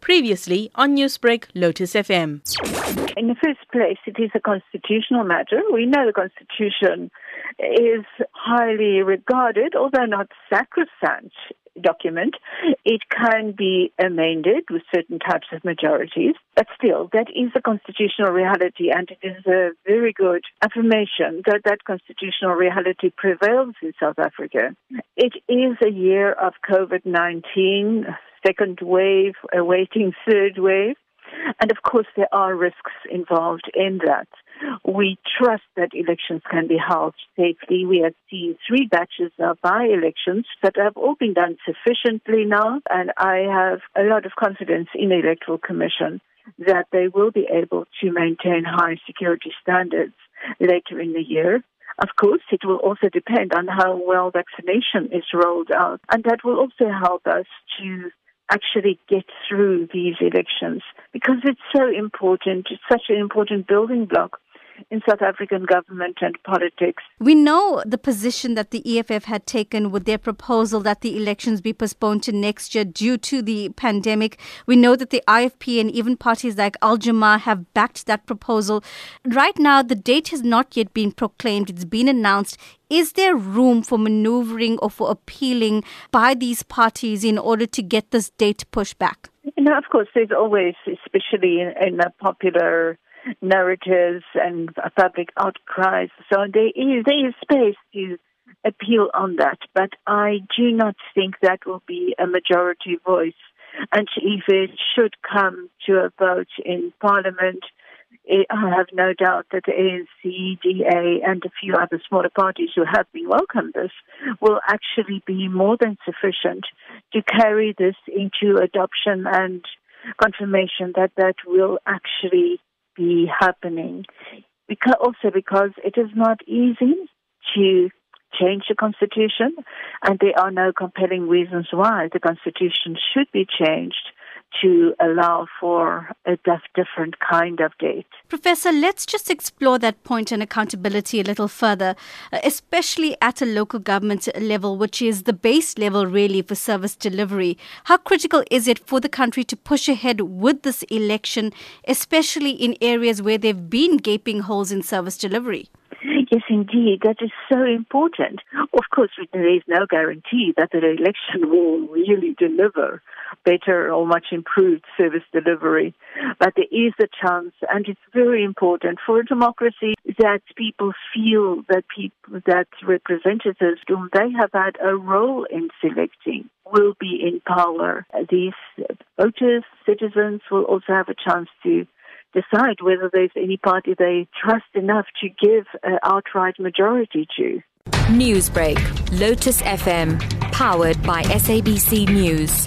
Previously on Newsbreak, Lotus FM. In the first place, it is a constitutional matter. We know the Constitution is highly regarded, although not sacrosanct document. It can be amended with certain types of majorities, but still, that is a constitutional reality, and it is a very good affirmation that that constitutional reality prevails in South Africa. It is a year of COVID 19, second wave, awaiting third wave. And of course, there are risks involved in that. We trust that elections can be held safely. We have seen three batches of by elections that have all been done sufficiently now, and I have a lot of confidence in the Electoral Commission that they will be able to maintain high security standards later in the year. Of course, it will also depend on how well vaccination is rolled out, and that will also help us to actually get through these elections because it's so important. It's such an important building block in South African government and politics. We know the position that the EFF had taken with their proposal that the elections be postponed to next year due to the pandemic. We know that the IFP and even parties like Al Jama-ah have backed that proposal. Right now, the date has not yet been proclaimed, it's been announced. Is there room for maneuvering or for appealing by these parties in order to get this date pushed back? No, of course, there's always, especially in, in a popular narratives and public outcries. So there is, there is space to appeal on that, but I do not think that will be a majority voice. And if it should come to a vote in Parliament, eh, I have no doubt that the ANC, DA, and a few other smaller parties who have been welcomed this will actually be more than sufficient to carry this into adoption and confirmation that that will actually be happening. Because, also because it is not easy to change the constitution, and there are no compelling reasons why the constitution should be changed to allow for a different kind of date. Professor, let's just explore that point on accountability a little further, uh, especially at a local government level, which is the base level really for service delivery. How critical is it for the country to push ahead with this election, especially in areas where there have been gaping holes in service delivery? Yes, indeed. That is so important. Of course, there is no guarantee that the election will really deliver better or much improved service delivery. But there is a chance, and it's very important for a democracy that people feel that people, that representatives whom they have had a role in selecting will be in power. These voters, citizens will also have a chance to decide whether there's any party they trust enough to give an outright majority to. Newsbreak, Lotus FM, powered by SABC News.